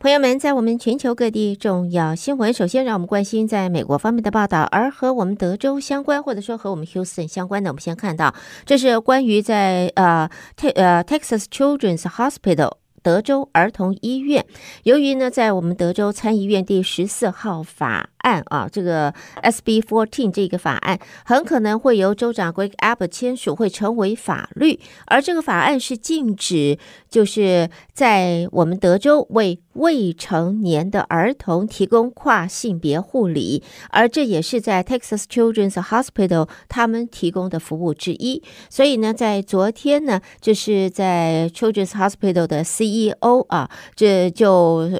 朋友们，在我们全球各地重要新闻，首先让我们关心在美国方面的报道，而和我们德州相关，或者说和我们 Houston 相关的，我们先看到，这是关于在呃 T 呃 Texas Children's Hospital。德州儿童医院，由于呢，在我们德州参议院第十四号法案啊，这个 SB fourteen 这个法案很可能会由州长 Greg Abbott 签署，会成为法律。而这个法案是禁止，就是在我们德州为未成年的儿童提供跨性别护理，而这也是在 Texas Children's Hospital 他们提供的服务之一。所以呢，在昨天呢，就是在 Children's Hospital 的 CEO 啊，这就。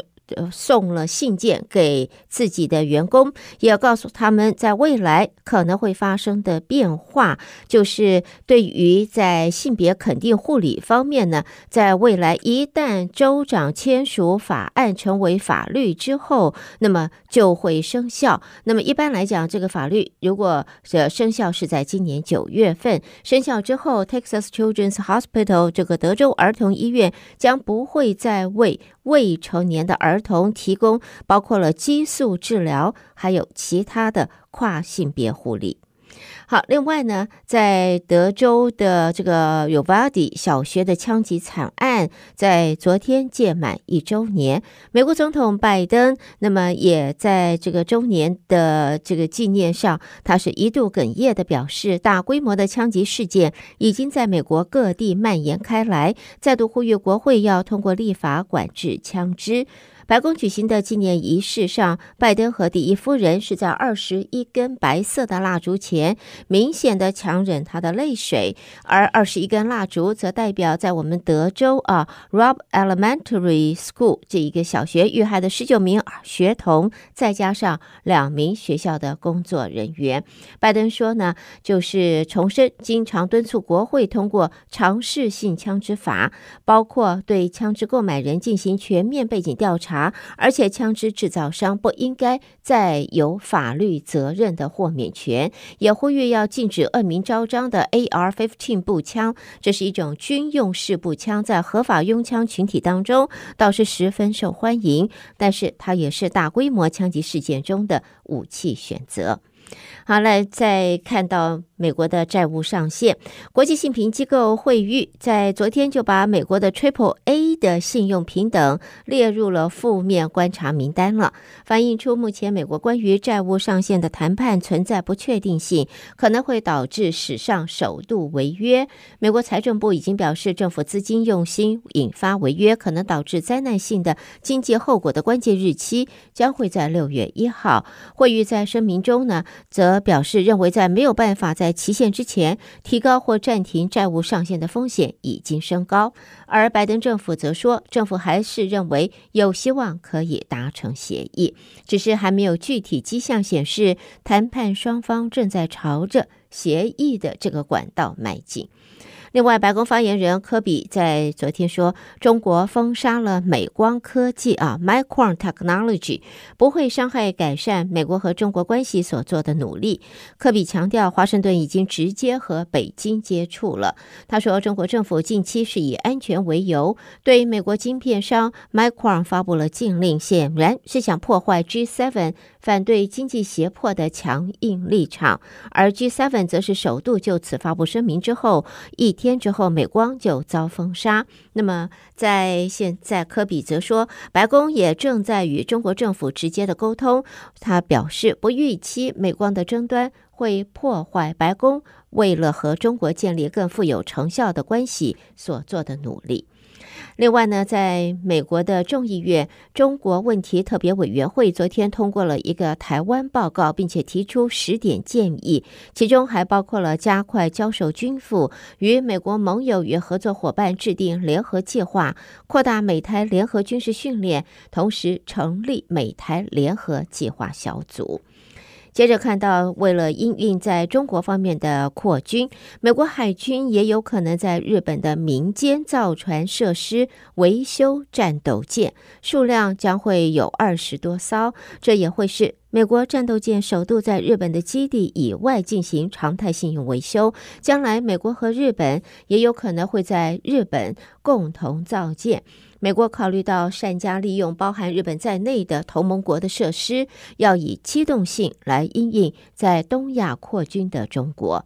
送了信件给自己的员工，也告诉他们在未来可能会发生的变化，就是对于在性别肯定护理方面呢，在未来一旦州长签署法案成为法律之后，那么就会生效。那么一般来讲，这个法律如果这生效是在今年九月份生效之后，Texas Children's Hospital 这个德州儿童医院将不会再为未成年的儿儿童提供包括了激素治疗，还有其他的跨性别护理。好，另外呢，在德州的这个 Uvalde 小学的枪击惨案，在昨天届满一周年。美国总统拜登，那么也在这个周年的这个纪念上，他是一度哽咽的表示，大规模的枪击事件已经在美国各地蔓延开来，再度呼吁国会要通过立法管制枪支。白宫举行的纪念仪式上，拜登和第一夫人是在二十一根白色的蜡烛前，明显的强忍他的泪水，而二十一根蜡烛则代表在我们德州啊，Rob Elementary School 这一个小学遇害的十九名学童，再加上两名学校的工作人员。拜登说呢，就是重申，经常敦促国会通过尝试性枪支法，包括对枪支购买人进行全面背景调查。而且，枪支制造商不应该再有法律责任的豁免权，也呼吁要禁止恶名昭彰的 AR-15 步枪。这是一种军用式步枪，在合法拥枪群体当中倒是十分受欢迎，但是它也是大规模枪击事件中的武器选择。好，了再看到美国的债务上限，国际信评机构惠誉在昨天就把美国的 Triple A 的信用评等列入了负面观察名单了，反映出目前美国关于债务上限的谈判存在不确定性，可能会导致史上首度违约。美国财政部已经表示，政府资金用心引发违约，可能导致灾难性的经济后果的关键日期将会在六月一号。惠誉在声明中呢，则表示认为，在没有办法在在期限之前提高或暂停债务上限的风险已经升高，而拜登政府则说，政府还是认为有希望可以达成协议，只是还没有具体迹象显示谈判双方正在朝着协议的这个管道迈进。另外，白宫发言人科比在昨天说，中国封杀了美光科技啊，Micron Technology 不会伤害改善美国和中国关系所做的努力。科比强调，华盛顿已经直接和北京接触了。他说，中国政府近期是以安全为由，对美国晶片商 Micron 发布了禁令，显然是想破坏 G7 反对经济胁迫的强硬立场。而 G7 则是首度就此发布声明之后一天之后，美光就遭封杀。那么，在现在，科比则说，白宫也正在与中国政府直接的沟通。他表示，不预期美光的争端会破坏白宫为了和中国建立更富有成效的关系所做的努力。另外呢，在美国的众议院中国问题特别委员会昨天通过了一个台湾报告，并且提出十点建议，其中还包括了加快交售军服、与美国盟友与合作伙伴制定联合计划、扩大美台联合军事训练，同时成立美台联合计划小组。接着看到，为了应应在中国方面的扩军，美国海军也有可能在日本的民间造船设施维修战斗舰，数量将会有二十多艘，这也会是美国战斗舰首度在日本的基地以外进行常态性维修，将来美国和日本也有可能会在日本共同造舰。美国考虑到善加利用包含日本在内的同盟国的设施，要以机动性来因应在东亚扩军的中国。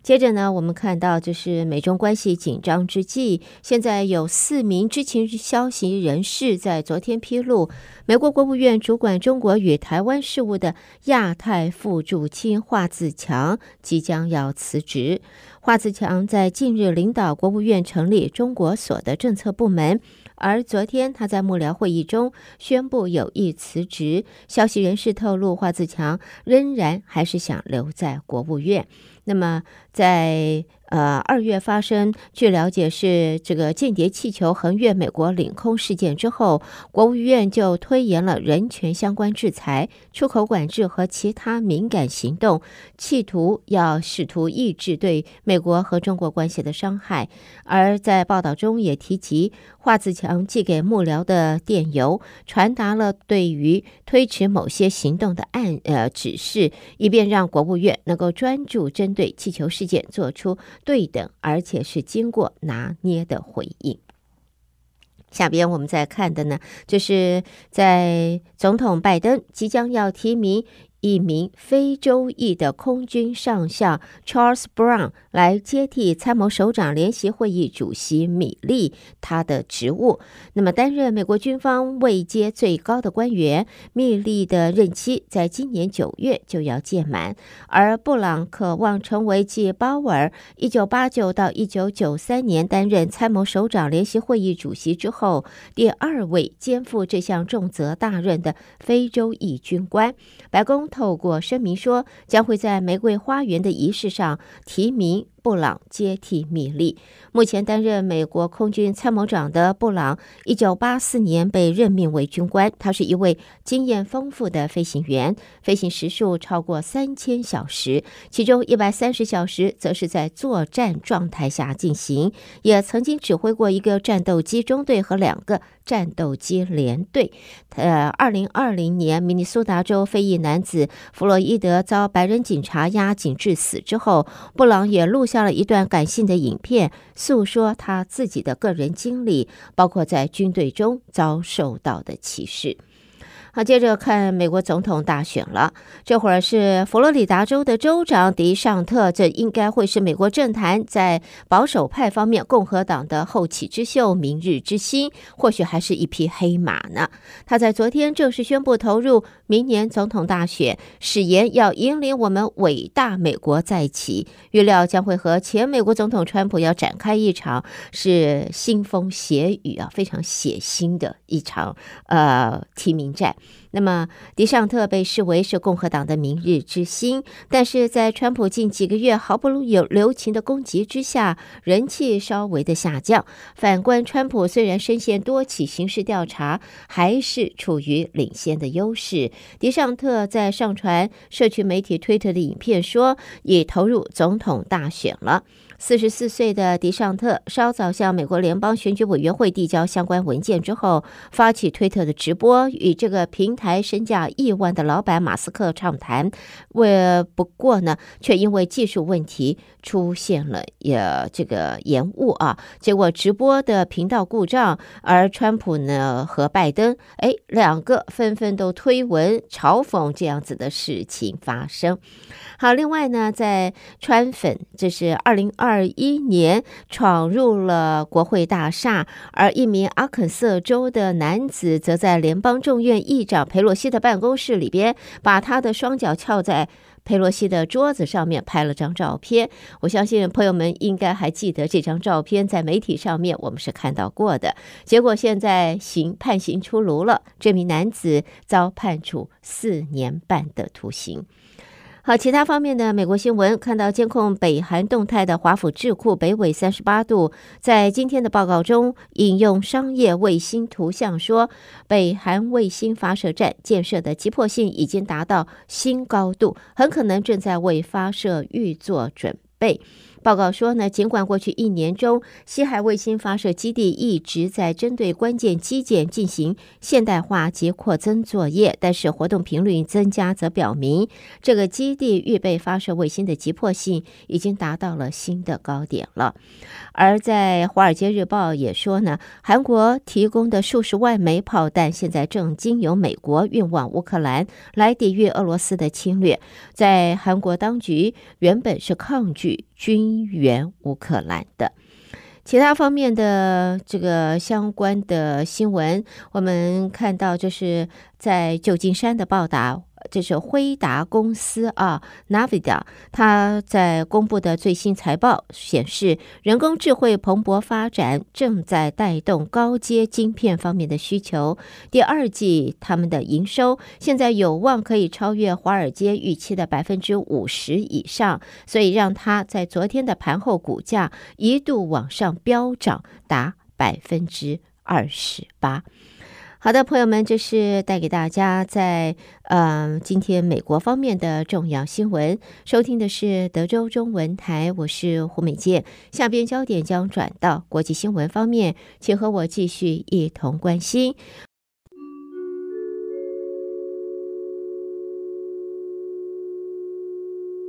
接着呢，我们看到就是美中关系紧张之际，现在有四名知情消息人士在昨天披露，美国国务院主管中国与台湾事务的亚太副驻青华自强即将要辞职。华自强在近日领导国务院成立中国所的政策部门，而昨天他在幕僚会议中宣布有意辞职。消息人士透露，华自强仍然还是想留在国务院。那么，在呃二月发生，据了解是这个间谍气球横越美国领空事件之后，国务院就推延了人权相关制裁、出口管制和其他敏感行动，企图要试图抑制对美国和中国关系的伤害。而在报道中也提及，华自强寄给幕僚的电邮传达了对于推迟某些行动的暗呃指示，以便让国务院能够专注针对气球事件做出对等，而且是经过拿捏的回应。下边我们再看的呢，就是在总统拜登即将要提名。一名非洲裔的空军上校 Charles Brown 来接替参谋首长联席会议主席米利他的职务。那么，担任美国军方位阶最高的官员，米利的任期在今年九月就要届满。而布朗渴望成为继鲍尔一九八九到一九九三年担任参谋首长联席会议主席之后，第二位肩负这项重责大任的非洲裔军官。白宫。透过声明说，将会在玫瑰花园的仪式上提名。布朗接替米利。目前担任美国空军参谋长的布朗，一九八四年被任命为军官。他是一位经验丰富的飞行员，飞行时数超过三千小时，其中一百三十小时则是在作战状态下进行。也曾经指挥过一个战斗机中队和两个战斗机连队。呃，二零二零年，明尼苏达州非裔男子弗洛伊德遭白人警察压颈致死之后，布朗也录下。了一段感性的影片，诉说他自己的个人经历，包括在军队中遭受到的歧视。好，接着看美国总统大选了。这会儿是佛罗里达州的州长迪尚特，这应该会是美国政坛在保守派方面共和党的后起之秀、明日之星，或许还是一匹黑马呢。他在昨天正式宣布投入明年总统大选，誓言要引领我们伟大美国再起，预料将会和前美国总统川普要展开一场是腥风血雨啊，非常血腥的一场呃提名战。那么，迪尚特被视为是共和党的明日之星，但是在川普近几个月毫不有留情的攻击之下，人气稍微的下降。反观川普，虽然深陷多起刑事调查，还是处于领先的优势。迪尚特在上传社区媒体推特的影片说，已投入总统大选了。四十四岁的迪尚特稍早向美国联邦选举委员会递交相关文件之后，发起推特的直播，与这个平台身价亿万的老板马斯克畅谈。为不过呢，却因为技术问题出现了也这个延误啊，结果直播的频道故障，而川普呢和拜登哎两个纷纷都推文嘲讽这样子的事情发生。好，另外呢，在川粉，这是二零二二一年闯入了国会大厦，而一名阿肯色州的男子则在联邦众院议长佩洛西的办公室里边，把他的双脚翘在佩洛西的桌子上面拍了张照片。我相信朋友们应该还记得这张照片，在媒体上面我们是看到过的。结果现在刑判刑出炉了，这名男子遭判处四年半的徒刑。好，其他方面的美国新闻，看到监控北韩动态的华府智库北纬三十八度，在今天的报告中引用商业卫星图像说，北韩卫星发射站建设的急迫性已经达到新高度，很可能正在为发射预做准备。报告说呢，尽管过去一年中西海卫星发射基地一直在针对关键基建进行现代化及扩增作业，但是活动频率增加则表明这个基地预备发射卫星的急迫性已经达到了新的高点了。而在《华尔街日报》也说呢，韩国提供的数十万枚炮弹现在正经由美国运往乌克兰来抵御俄罗斯的侵略。在韩国当局原本是抗拒军援乌克兰的。其他方面的这个相关的新闻，我们看到就是在旧金山的报道。这是辉达公司啊，Nvidia，它在公布的最新财报显示，人工智慧蓬勃发展，正在带动高阶晶片方面的需求。第二季他们的营收现在有望可以超越华尔街预期的百分之五十以上，所以让它在昨天的盘后股价一度往上飙涨达百分之二十八。好的，朋友们，这是带给大家在呃今天美国方面的重要新闻。收听的是德州中文台，我是胡美健。下边焦点将转到国际新闻方面，请和我继续一同关心。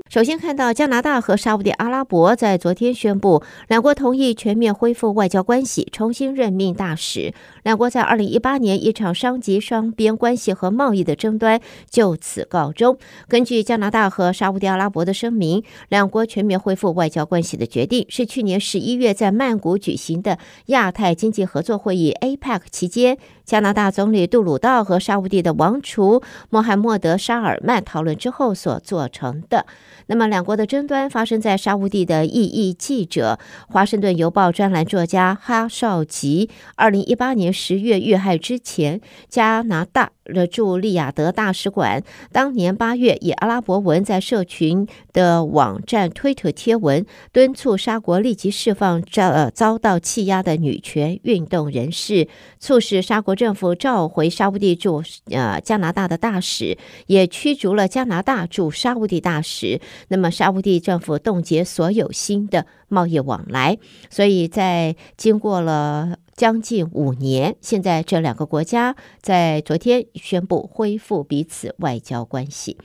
首先看到加拿大和沙乌地阿拉伯在昨天宣布，两国同意全面恢复外交关系，重新任命大使。两国在二零一八年一场伤及双边关系和贸易的争端就此告终。根据加拿大和沙乌地阿拉伯的声明，两国全面恢复外交关系的决定是去年十一月在曼谷举行的亚太经济合作会议 （APEC） 期间，加拿大总理杜鲁道和沙乌地的王储穆罕默德·沙尔曼讨论之后所做成的。那么，两国的争端发生在沙乌地的异议记者、华盛顿邮报专栏作家哈绍吉二零一八年十月遇害之前，加拿大驻利雅得大使馆当年八月以阿拉伯文在社群的网站推特贴文，敦促沙国立即释放遭遭到气压的女权运动人士，促使沙国政府召回沙乌地驻呃加拿大的大使，也驱逐了加拿大驻沙乌地大使。那么，沙乌地政府冻结所有新的贸易往来，所以在经过了将近五年，现在这两个国家在昨天宣布恢复彼此外交关系。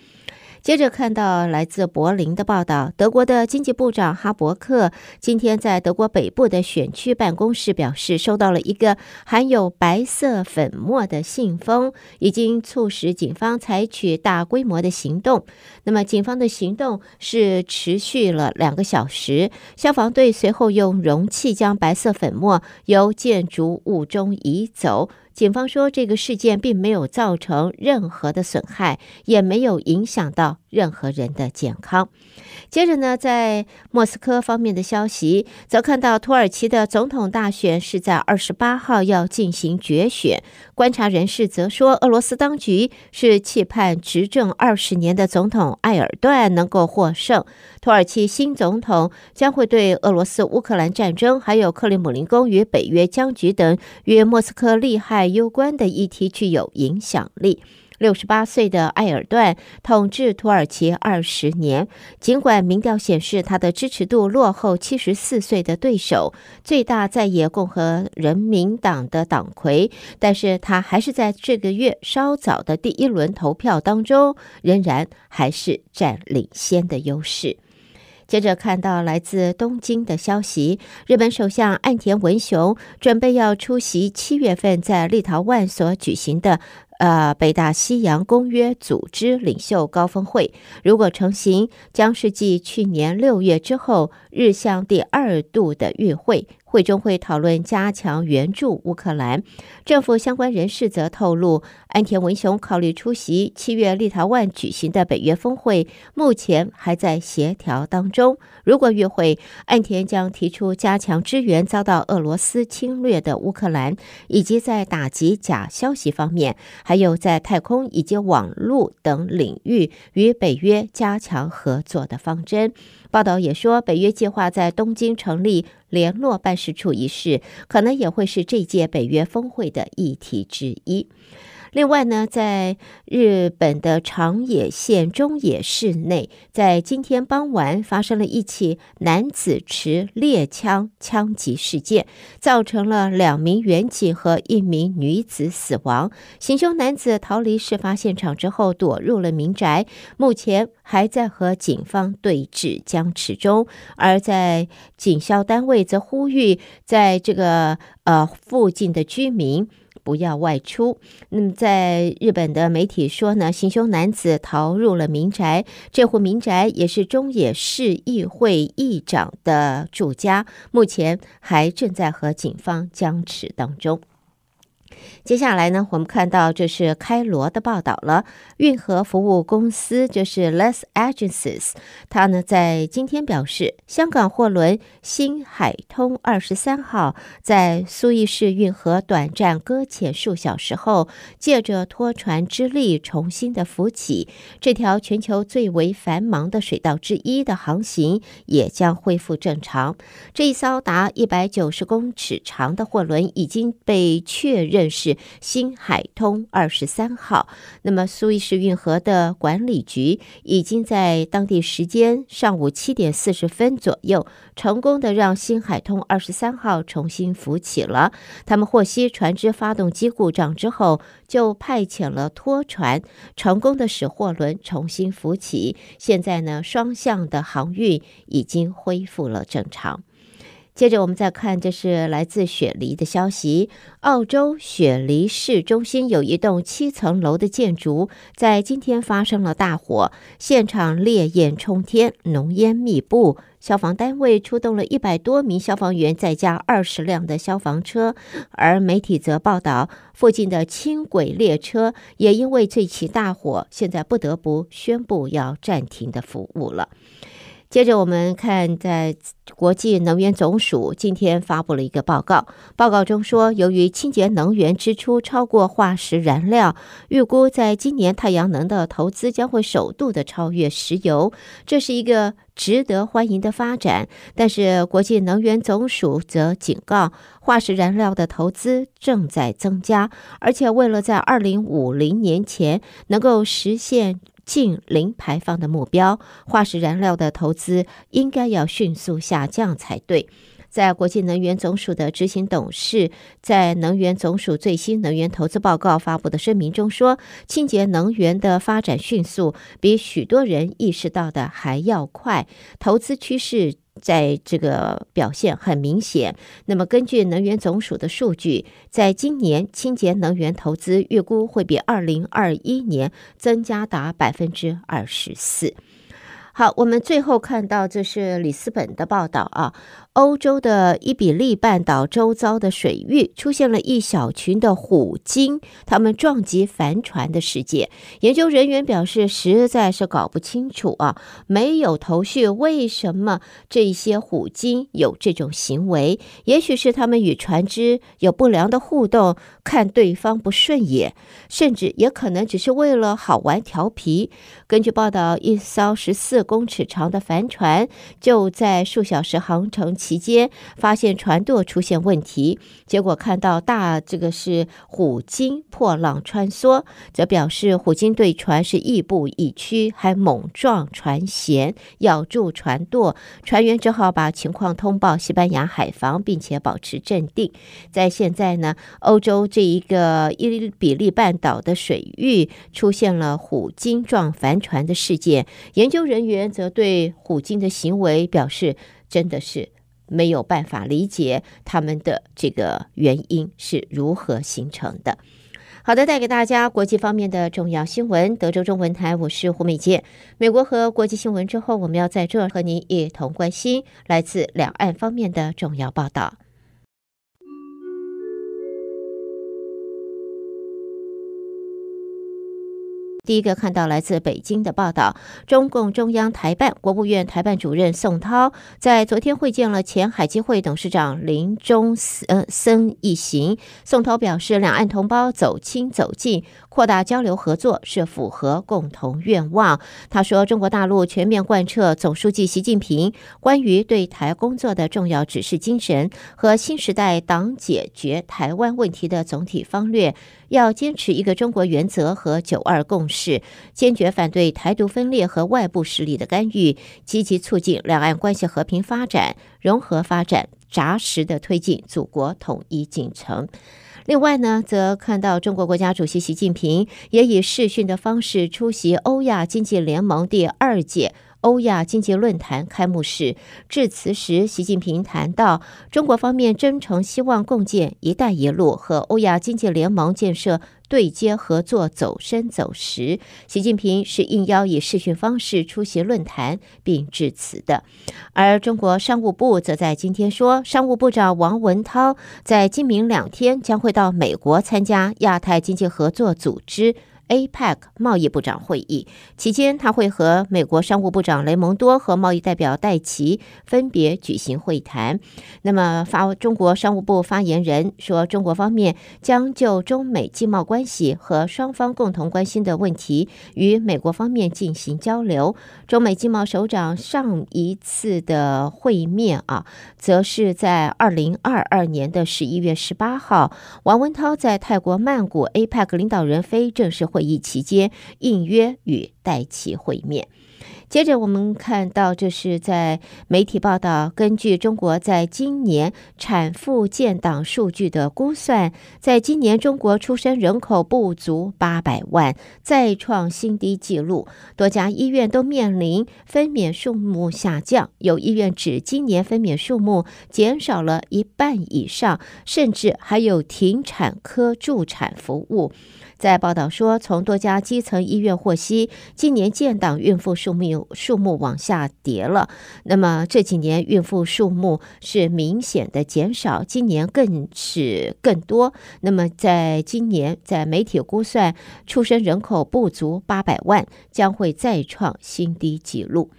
接着看到来自柏林的报道，德国的经济部长哈伯克今天在德国北部的选区办公室表示，收到了一个含有白色粉末的信封，已经促使警方采取大规模的行动。那么，警方的行动是持续了两个小时，消防队随后用容器将白色粉末由建筑物中移走。警方说，这个事件并没有造成任何的损害，也没有影响到任何人的健康。接着呢，在莫斯科方面的消息，则看到土耳其的总统大选是在二十八号要进行决选。观察人士则说，俄罗斯当局是期盼执政二十年的总统埃尔段能够获胜。土耳其新总统将会对俄罗斯乌克兰战争，还有克里姆林宫与北约僵局等与莫斯科利害攸关的议题具有影响力。六十八岁的埃尔段统治土耳其二十年，尽管民调显示他的支持度落后七十四岁的对手最大在野共和人民党的党魁，但是他还是在这个月稍早的第一轮投票当中，仍然还是占领先的优势。接着看到来自东京的消息，日本首相岸田文雄准备要出席七月份在立陶宛所举行的。呃，北大西洋公约组织领袖高峰会如果成型，将是继去年六月之后日向第二度的与会。会中会讨论加强援助乌克兰。政府相关人士则透露，安田文雄考虑出席七月立陶宛举行的北约峰会，目前还在协调当中。如果与会，岸田将提出加强支援遭到俄罗斯侵略的乌克兰，以及在打击假消息方面，还有在太空以及网络等领域与北约加强合作的方针。报道也说，北约计划在东京成立联络办事处一事，可能也会是这届北约峰会的议题之一。另外呢，在日本的长野县中野市内，在今天傍晚发生了一起男子持猎枪枪击事件，造成了两名员警和一名女子死亡。行凶男子逃离事发现场之后，躲入了民宅，目前还在和警方对峙僵持中。而在警消单位则呼吁，在这个呃附近的居民。不要外出。那么，在日本的媒体说呢，行凶男子逃入了民宅，这户民宅也是中野市议会议长的住家，目前还正在和警方僵持当中。接下来呢，我们看到这是开罗的报道了。运河服务公司就是 Less Agencies，他呢在今天表示，香港货轮新海通二十三号在苏伊士运河短暂搁浅数小时后，借着拖船之力重新的浮起，这条全球最为繁忙的水道之一的航行也将恢复正常。这一艘达一百九十公尺长的货轮已经被确认。是新海通二十三号。那么，苏伊士运河的管理局已经在当地时间上午七点四十分左右，成功的让新海通二十三号重新浮起了。他们获悉船只发动机故障之后，就派遣了拖船，成功的使货轮重新浮起。现在呢，双向的航运已经恢复了正常。接着我们再看，这是来自雪梨的消息。澳洲雪梨市中心有一栋七层楼的建筑，在今天发生了大火，现场烈焰冲天，浓烟密布。消防单位出动了一百多名消防员，再加二十辆的消防车。而媒体则报道，附近的轻轨列车也因为这起大火，现在不得不宣布要暂停的服务了。接着我们看，在国际能源总署今天发布了一个报告，报告中说，由于清洁能源支出超过化石燃料，预估在今年太阳能的投资将会首度的超越石油，这是一个值得欢迎的发展。但是国际能源总署则警告，化石燃料的投资正在增加，而且为了在二零五零年前能够实现。近零排放的目标，化石燃料的投资应该要迅速下降才对。在国际能源总署的执行董事在能源总署最新能源投资报告发布的声明中说，清洁能源的发展迅速，比许多人意识到的还要快，投资趋势。在这个表现很明显。那么，根据能源总署的数据，在今年清洁能源投资预估会比二零二一年增加达百分之二十四。好，我们最后看到这是里斯本的报道啊。欧洲的伊比利半岛周遭的水域出现了一小群的虎鲸，它们撞击帆船的事件。研究人员表示，实在是搞不清楚啊，没有头绪，为什么这些虎鲸有这种行为？也许是他们与船只有不良的互动，看对方不顺眼，甚至也可能只是为了好玩调皮。根据报道，一艘十四公尺长的帆船就在数小时航程。期间发现船舵出现问题，结果看到大这个是虎鲸破浪穿梭，则表示虎鲸对船是亦步亦趋，还猛撞船舷，咬住船舵。船员只好把情况通报西班牙海防，并且保持镇定。在现在呢，欧洲这一个伊比利半岛的水域出现了虎鲸撞帆船的事件，研究人员则对虎鲸的行为表示，真的是。没有办法理解他们的这个原因是如何形成的。好的，带给大家国际方面的重要新闻。德州中文台，我是胡美健。美国和国际新闻之后，我们要在这儿和您一同关心来自两岸方面的重要报道。第一个看到来自北京的报道，中共中央台办、国务院台办主任宋涛在昨天会见了前海基会董事长林中森一行。宋涛表示，两岸同胞走亲走近，扩大交流合作是符合共同愿望。他说，中国大陆全面贯彻总书记习近平关于对台工作的重要指示精神和新时代党解决台湾问题的总体方略，要坚持一个中国原则和九二共识，坚决反对台独分裂和外部势力的干预，积极促进两岸关系和平发展、融合发展。扎实的推进祖国统一进程。另外呢，则看到中国国家主席习近平也以视讯的方式出席欧亚经济联盟第二届欧亚经济论坛开幕式。致辞时，习近平谈到，中国方面真诚希望共建“一带一路”和欧亚经济联盟建设。对接合作走深走实，习近平是应邀以视讯方式出席论坛并致辞的。而中国商务部则在今天说，商务部长王文涛在今明两天将会到美国参加亚太经济合作组织。APEC 贸易部长会议期间，他会和美国商务部长雷蒙多和贸易代表戴琪分别举行会谈。那么，发中国商务部发言人说，中国方面将就中美经贸关系和双方共同关心的问题与美国方面进行交流。中美经贸首长上一次的会面啊，则是在二零二二年的十一月十八号，王文涛在泰国曼谷 APEC 领导人非正式会议期间应约与戴琪会面。接着，我们看到，这是在媒体报道，根据中国在今年产妇建档数据的估算，在今年中国出生人口不足八百万，再创新低纪录。多家医院都面临分娩数目下降，有医院指今年分娩数目减少了一半以上，甚至还有停产科助产服务。在报道说，从多家基层医院获悉，今年建档孕妇数目数目往下跌了。那么这几年孕妇数目是明显的减少，今年更是更多。那么在今年，在媒体估算，出生人口不足八百万，将会再创新低纪录。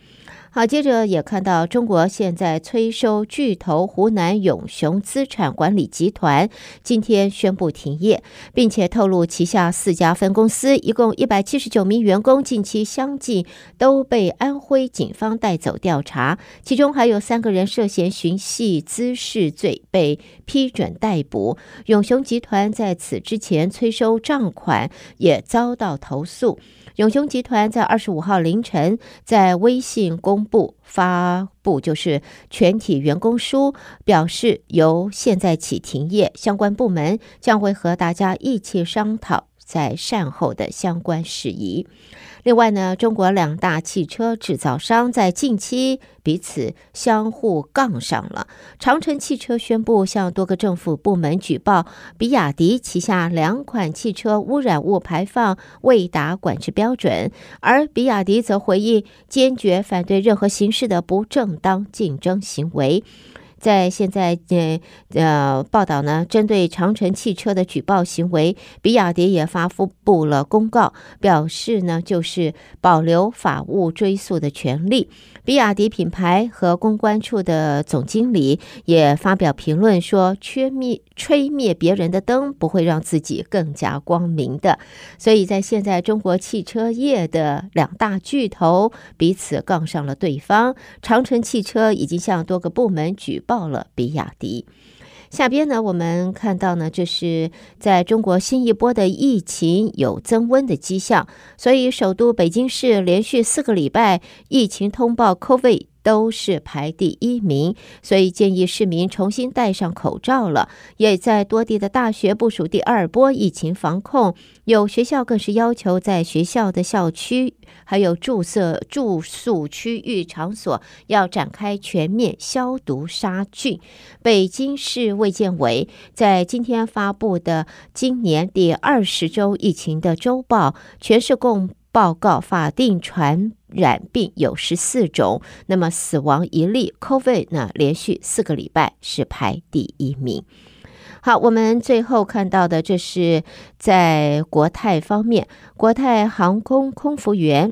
好，接着也看到中国现在催收巨头湖南永雄资产管理集团今天宣布停业，并且透露旗下四家分公司一共一百七十九名员工近期相继都被安徽警方带走调查，其中还有三个人涉嫌寻衅滋事罪被批准逮捕。永雄集团在此之前催收账款也遭到投诉。永雄集团在二十五号凌晨在微信公布发布，就是全体员工书，表示由现在起停业，相关部门将会和大家一起商讨在善后的相关事宜。另外呢，中国两大汽车制造商在近期彼此相互杠上了。长城汽车宣布向多个政府部门举报，比亚迪旗下两款汽车污染物排放未达管制标准，而比亚迪则回应坚决反对任何形式的不正当竞争行为。在现在，呃呃，报道呢，针对长城汽车的举报行为，比亚迪也发布了公告，表示呢，就是保留法务追诉的权利。比亚迪品牌和公关处的总经理也发表评论说：“吹灭吹灭别人的灯，不会让自己更加光明的。”所以在现在中国汽车业的两大巨头彼此杠上了对方，长城汽车已经向多个部门举报到了比亚迪。下边呢，我们看到呢，这是在中国新一波的疫情有增温的迹象，所以首都北京市连续四个礼拜疫情通报 COVID。都是排第一名，所以建议市民重新戴上口罩了。也在多地的大学部署第二波疫情防控，有学校更是要求在学校的校区还有住宿住宿区域场所要展开全面消毒杀菌。北京市卫健委在今天发布的今年第二十周疫情的周报，全市共报告法定传染病有十四种，那么死亡一例，COVID 呢，连续四个礼拜是排第一名。好，我们最后看到的，这是在国泰方面，国泰航空空服员。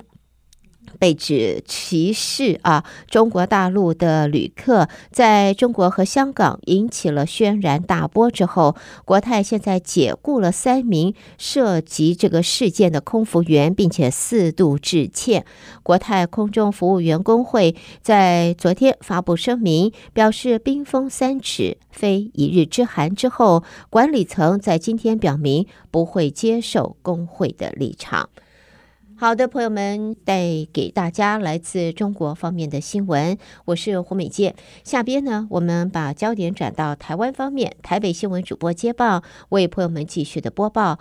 被指歧视啊，中国大陆的旅客在中国和香港引起了轩然大波之后，国泰现在解雇了三名涉及这个事件的空服员，并且四度致歉。国泰空中服务员工会在昨天发布声明，表示冰封三尺，非一日之寒。之后，管理层在今天表明不会接受工会的立场。好的，朋友们，带给大家来自中国方面的新闻。我是胡美健。下边呢，我们把焦点转到台湾方面。台北新闻主播接报，为朋友们继续的播报。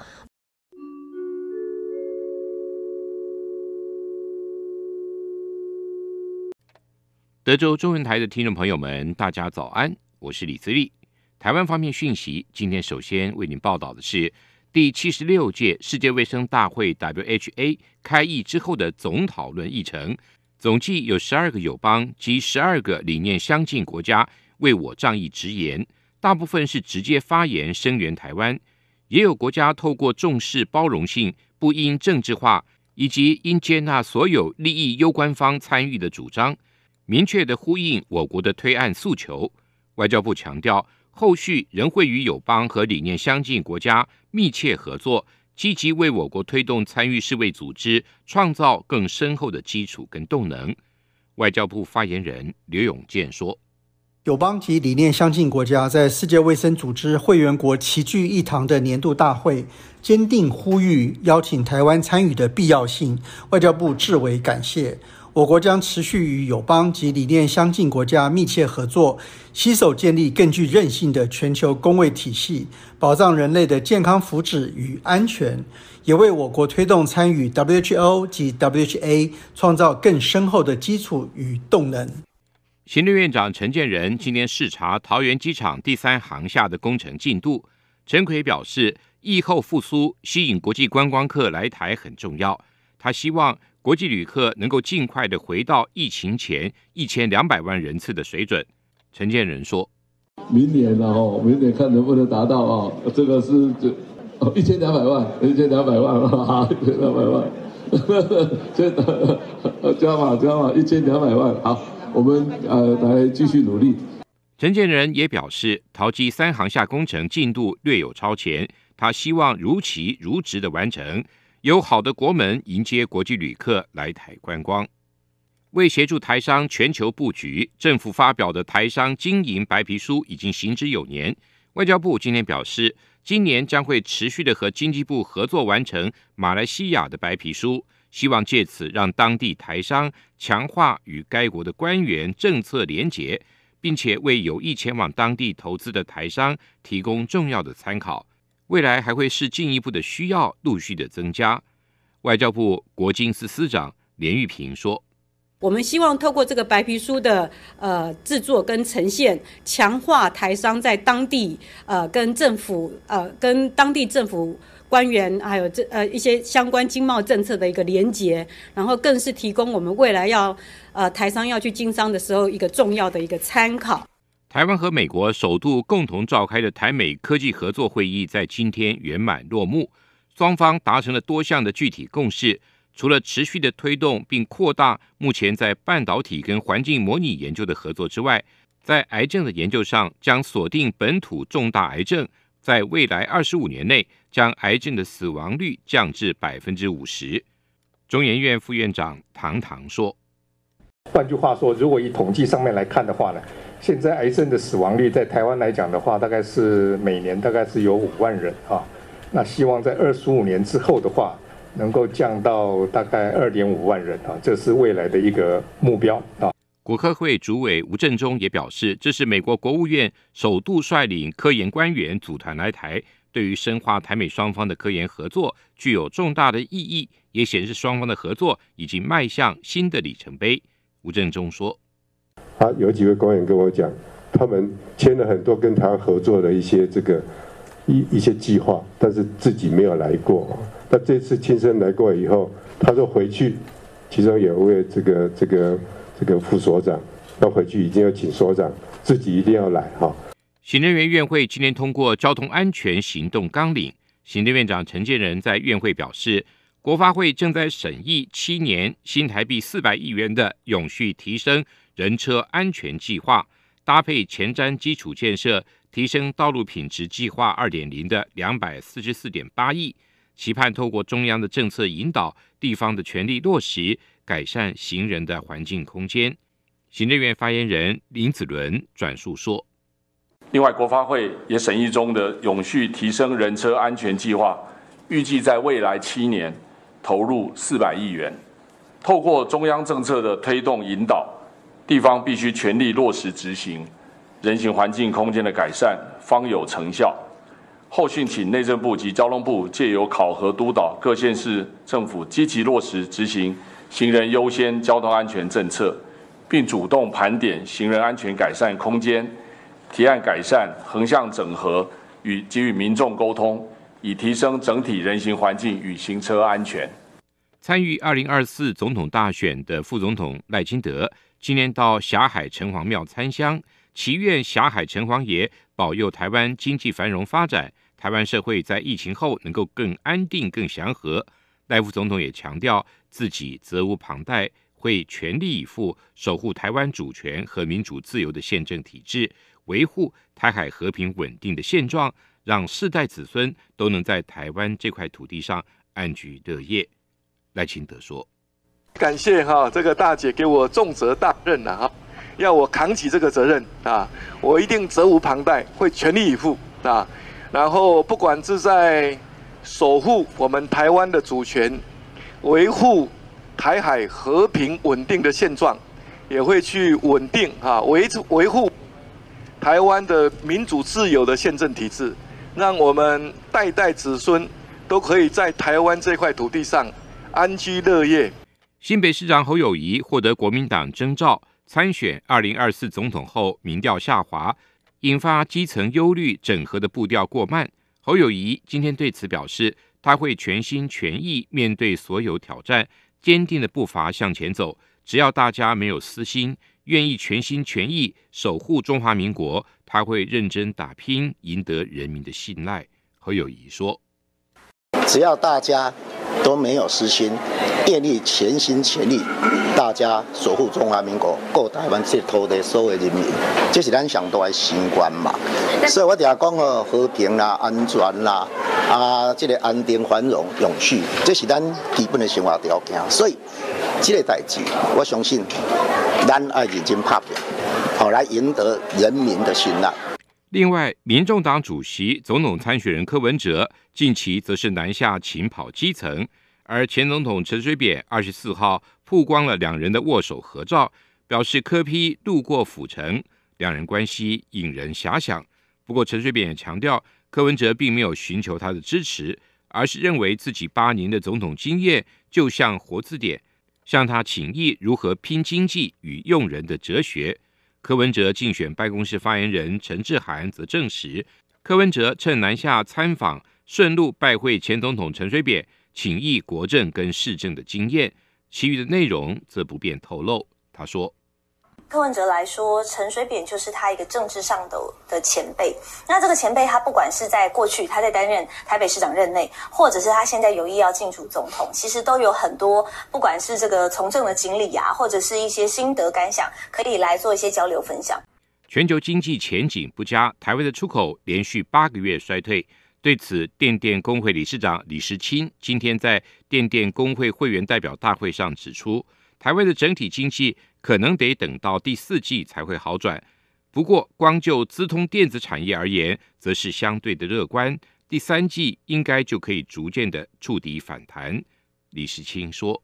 德州中文台的听众朋友们，大家早安，我是李自立。台湾方面讯息，今天首先为您报道的是。第七十六届世界卫生大会 （WHA） 开议之后的总讨论议程，总计有十二个友邦及十二个理念相近国家为我仗义直言，大部分是直接发言声援台湾，也有国家透过重视包容性、不应政治化以及应接纳所有利益攸关方参与的主张，明确的呼应我国的推案诉求。外交部强调。后续仍会与友邦和理念相近国家密切合作，积极为我国推动参与世卫组织，创造更深厚的基础跟动能。外交部发言人刘永健说：“友邦及理念相近国家在世界卫生组织会员国齐聚一堂的年度大会，坚定呼吁邀请台湾参与的必要性，外交部致为感谢。”我国将持续与友邦及理念相近国家密切合作，携手建立更具韧性的全球公卫体系，保障人类的健康福祉与安全，也为我国推动参与 WHO 及 WHA 创造更深厚的基础与动能。行政院长陈建仁今天视察桃园机场第三航厦的工程进度，陈奎表示，疫后复苏吸引国际观光客来台很重要，他希望。国际旅客能够尽快的回到疫情前一千两百万人次的水准，陈建仁说：“明年了哦，明年看能不能达到啊？这个是就哦一千两百万，一千两百万，好，一千两百万，加码加码一千两百万，好，我们呃来继续努力。”陈建仁也表示，桃机三航厦工程进度略有超前，他希望如期如职的完成。有好的国门迎接国际旅客来台观光。为协助台商全球布局，政府发表的台商经营白皮书已经行之有年。外交部今天表示，今年将会持续的和经济部合作完成马来西亚的白皮书，希望借此让当地台商强化与该国的官员政策连结，并且为有意前往当地投资的台商提供重要的参考。未来还会视进一步的需要，陆续的增加。外交部国经司司长连玉平说：“我们希望透过这个白皮书的呃制作跟呈现，强化台商在当地呃跟政府呃跟当地政府官员还有这呃一些相关经贸政策的一个连结，然后更是提供我们未来要呃台商要去经商的时候一个重要的一个参考。”台湾和美国首度共同召开的台美科技合作会议在今天圆满落幕，双方达成了多项的具体共识。除了持续的推动并扩大目前在半导体跟环境模拟研究的合作之外，在癌症的研究上将锁定本土重大癌症，在未来二十五年内将癌症的死亡率降至百分之五十。中研院副院长唐唐说：“换句话说，如果以统计上面来看的话呢？”现在癌症的死亡率在台湾来讲的话，大概是每年大概是有五万人啊。那希望在二十五年之后的话，能够降到大概二点五万人啊，这是未来的一个目标啊。国科会主委吴振中也表示，这是美国国务院首度率领科研官员组团来台，对于深化台美双方的科研合作具有重大的意义，也显示双方的合作已经迈向新的里程碑。吴振中说。啊有几位官员跟我讲，他们签了很多跟他合作的一些这个一一些计划，但是自己没有来过。那这次亲身来过以后，他说回去，其中有一位这个这个这个副所长，要回去一定要请所长自己一定要来哈。行政院院会今天通过交通安全行动纲领，行政院长陈建仁在院会表示，国发会正在审议七年新台币四百亿元的永续提升人车安全计划，搭配前瞻基础建设提升道路品质计划二点零的两百四十四点八亿，期盼透过中央的政策引导，地方的全力落实，改善行人的环境空间。行政院发言人林子伦转述说：“另外，国发会也审议中的永续提升人车安全计划，预计在未来七年投入四百亿元。透过中央政策的推动引导，地方必须全力落实执行，人行环境空间的改善方有成效。后续请内政部及交通部借由考核督导各县市政府，积极落实执行行人优先交通安全政策。”并主动盘点行人安全改善空间，提案改善横向整合与给予民众沟通，以提升整体人行环境与行车安全。参与二零二四总统大选的副总统赖清德今年到霞海城隍庙参香，祈愿霞海城隍爷保佑台湾经济繁荣发展，台湾社会在疫情后能够更安定、更祥和。赖副总统也强调自己责无旁贷。会全力以赴守护台湾主权和民主自由的宪政体制，维护台海和平稳定的现状，让世代子孙都能在台湾这块土地上安居乐业。赖清德说：“感谢哈这个大姐给我重责大任呐哈，要我扛起这个责任啊，我一定责无旁贷，会全力以赴啊。然后不管是在守护我们台湾的主权，维护。”台海和平稳定的现状，也会去稳定哈维持维护台湾的民主自由的宪政体制，让我们代代子孙都可以在台湾这块土地上安居乐业。新北市长侯友谊获得国民党征召参选二零二四总统后，民调下滑，引发基层忧虑，整合的步调过慢。侯友谊今天对此表示，他会全心全意面对所有挑战。坚定的步伐向前走，只要大家没有私心，愿意全心全意守护中华民国，他会认真打拼，赢得人民的信赖。侯友谊说：“只要大家都没有私心，愿意全心全力，大家守护中华民国，顾台湾这土地所有人民，这是咱上大的心愿嘛。所以我哋要讲哦，和平啦、安全啦。”啊，这个安定繁荣永续，这是咱基本的生活条件。所以，这个代志，我相信咱爱认真拍拼，好来赢得人民的信赖。另外，民众党主席、总统参选人柯文哲近期则是南下勤跑基层，而前总统陈水扁二十四号曝光了两人的握手合照，表示柯批路过府城，两人关系引人遐想。不过，陈水扁也强调。柯文哲并没有寻求他的支持，而是认为自己八年的总统经验就像活字典，向他请益如何拼经济与用人的哲学。柯文哲竞选办公室发言人陈志涵则证实，柯文哲趁南下参访，顺路拜会前总统陈水扁，请益国政跟市政的经验，其余的内容则不便透露。他说。柯文哲来说，陈水扁就是他一个政治上的的前辈。那这个前辈，他不管是在过去他在担任台北市长任内，或者是他现在有意要竞逐总统，其实都有很多，不管是这个从政的经历啊，或者是一些心得感想，可以来做一些交流分享。全球经济前景不佳，台湾的出口连续八个月衰退。对此，电电工会理事长李时清今天在电电工会会员代表大会上指出，台湾的整体经济。可能得等到第四季才会好转，不过光就资通电子产业而言，则是相对的乐观。第三季应该就可以逐渐的触底反弹。李世清说：“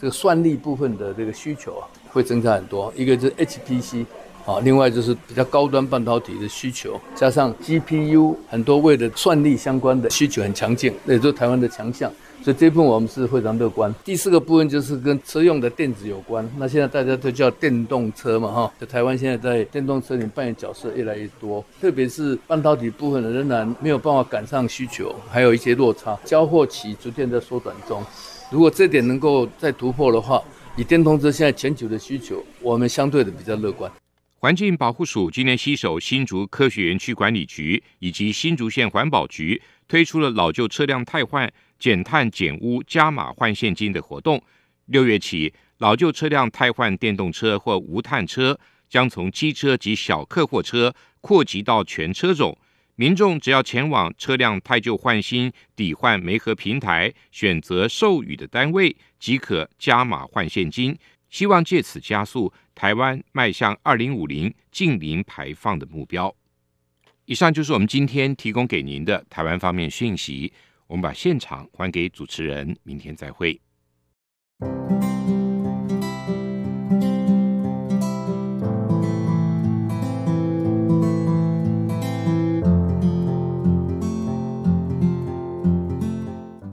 这个算力部分的这个需求啊，会增加很多。一个是 HPC 啊，另外就是比较高端半导体的需求，加上 GPU 很多为了算力相关的需求很强劲，那也就是台湾的强项。”所以这部分我们是非常乐观。第四个部分就是跟车用的电子有关。那现在大家都叫电动车嘛，哈，在台湾现在在电动车里扮演角色越来越多，特别是半导体部分的仍然没有办法赶上需求，还有一些落差，交货期逐渐在缩短中。如果这点能够再突破的话，以电动车现在全球的需求，我们相对的比较乐观。环境保护署今年携手新竹科学园区管理局以及新竹县环保局，推出了老旧车辆汰换减碳减污加码换现金的活动。六月起，老旧车辆汰换电动车或无碳车，将从机车及小客货车扩及到全车种。民众只要前往车辆汰旧换新抵换媒合平台，选择授予的单位，即可加码换现金。希望借此加速台湾迈向二零五零净零排放的目标。以上就是我们今天提供给您的台湾方面讯息。我们把现场还给主持人，明天再会。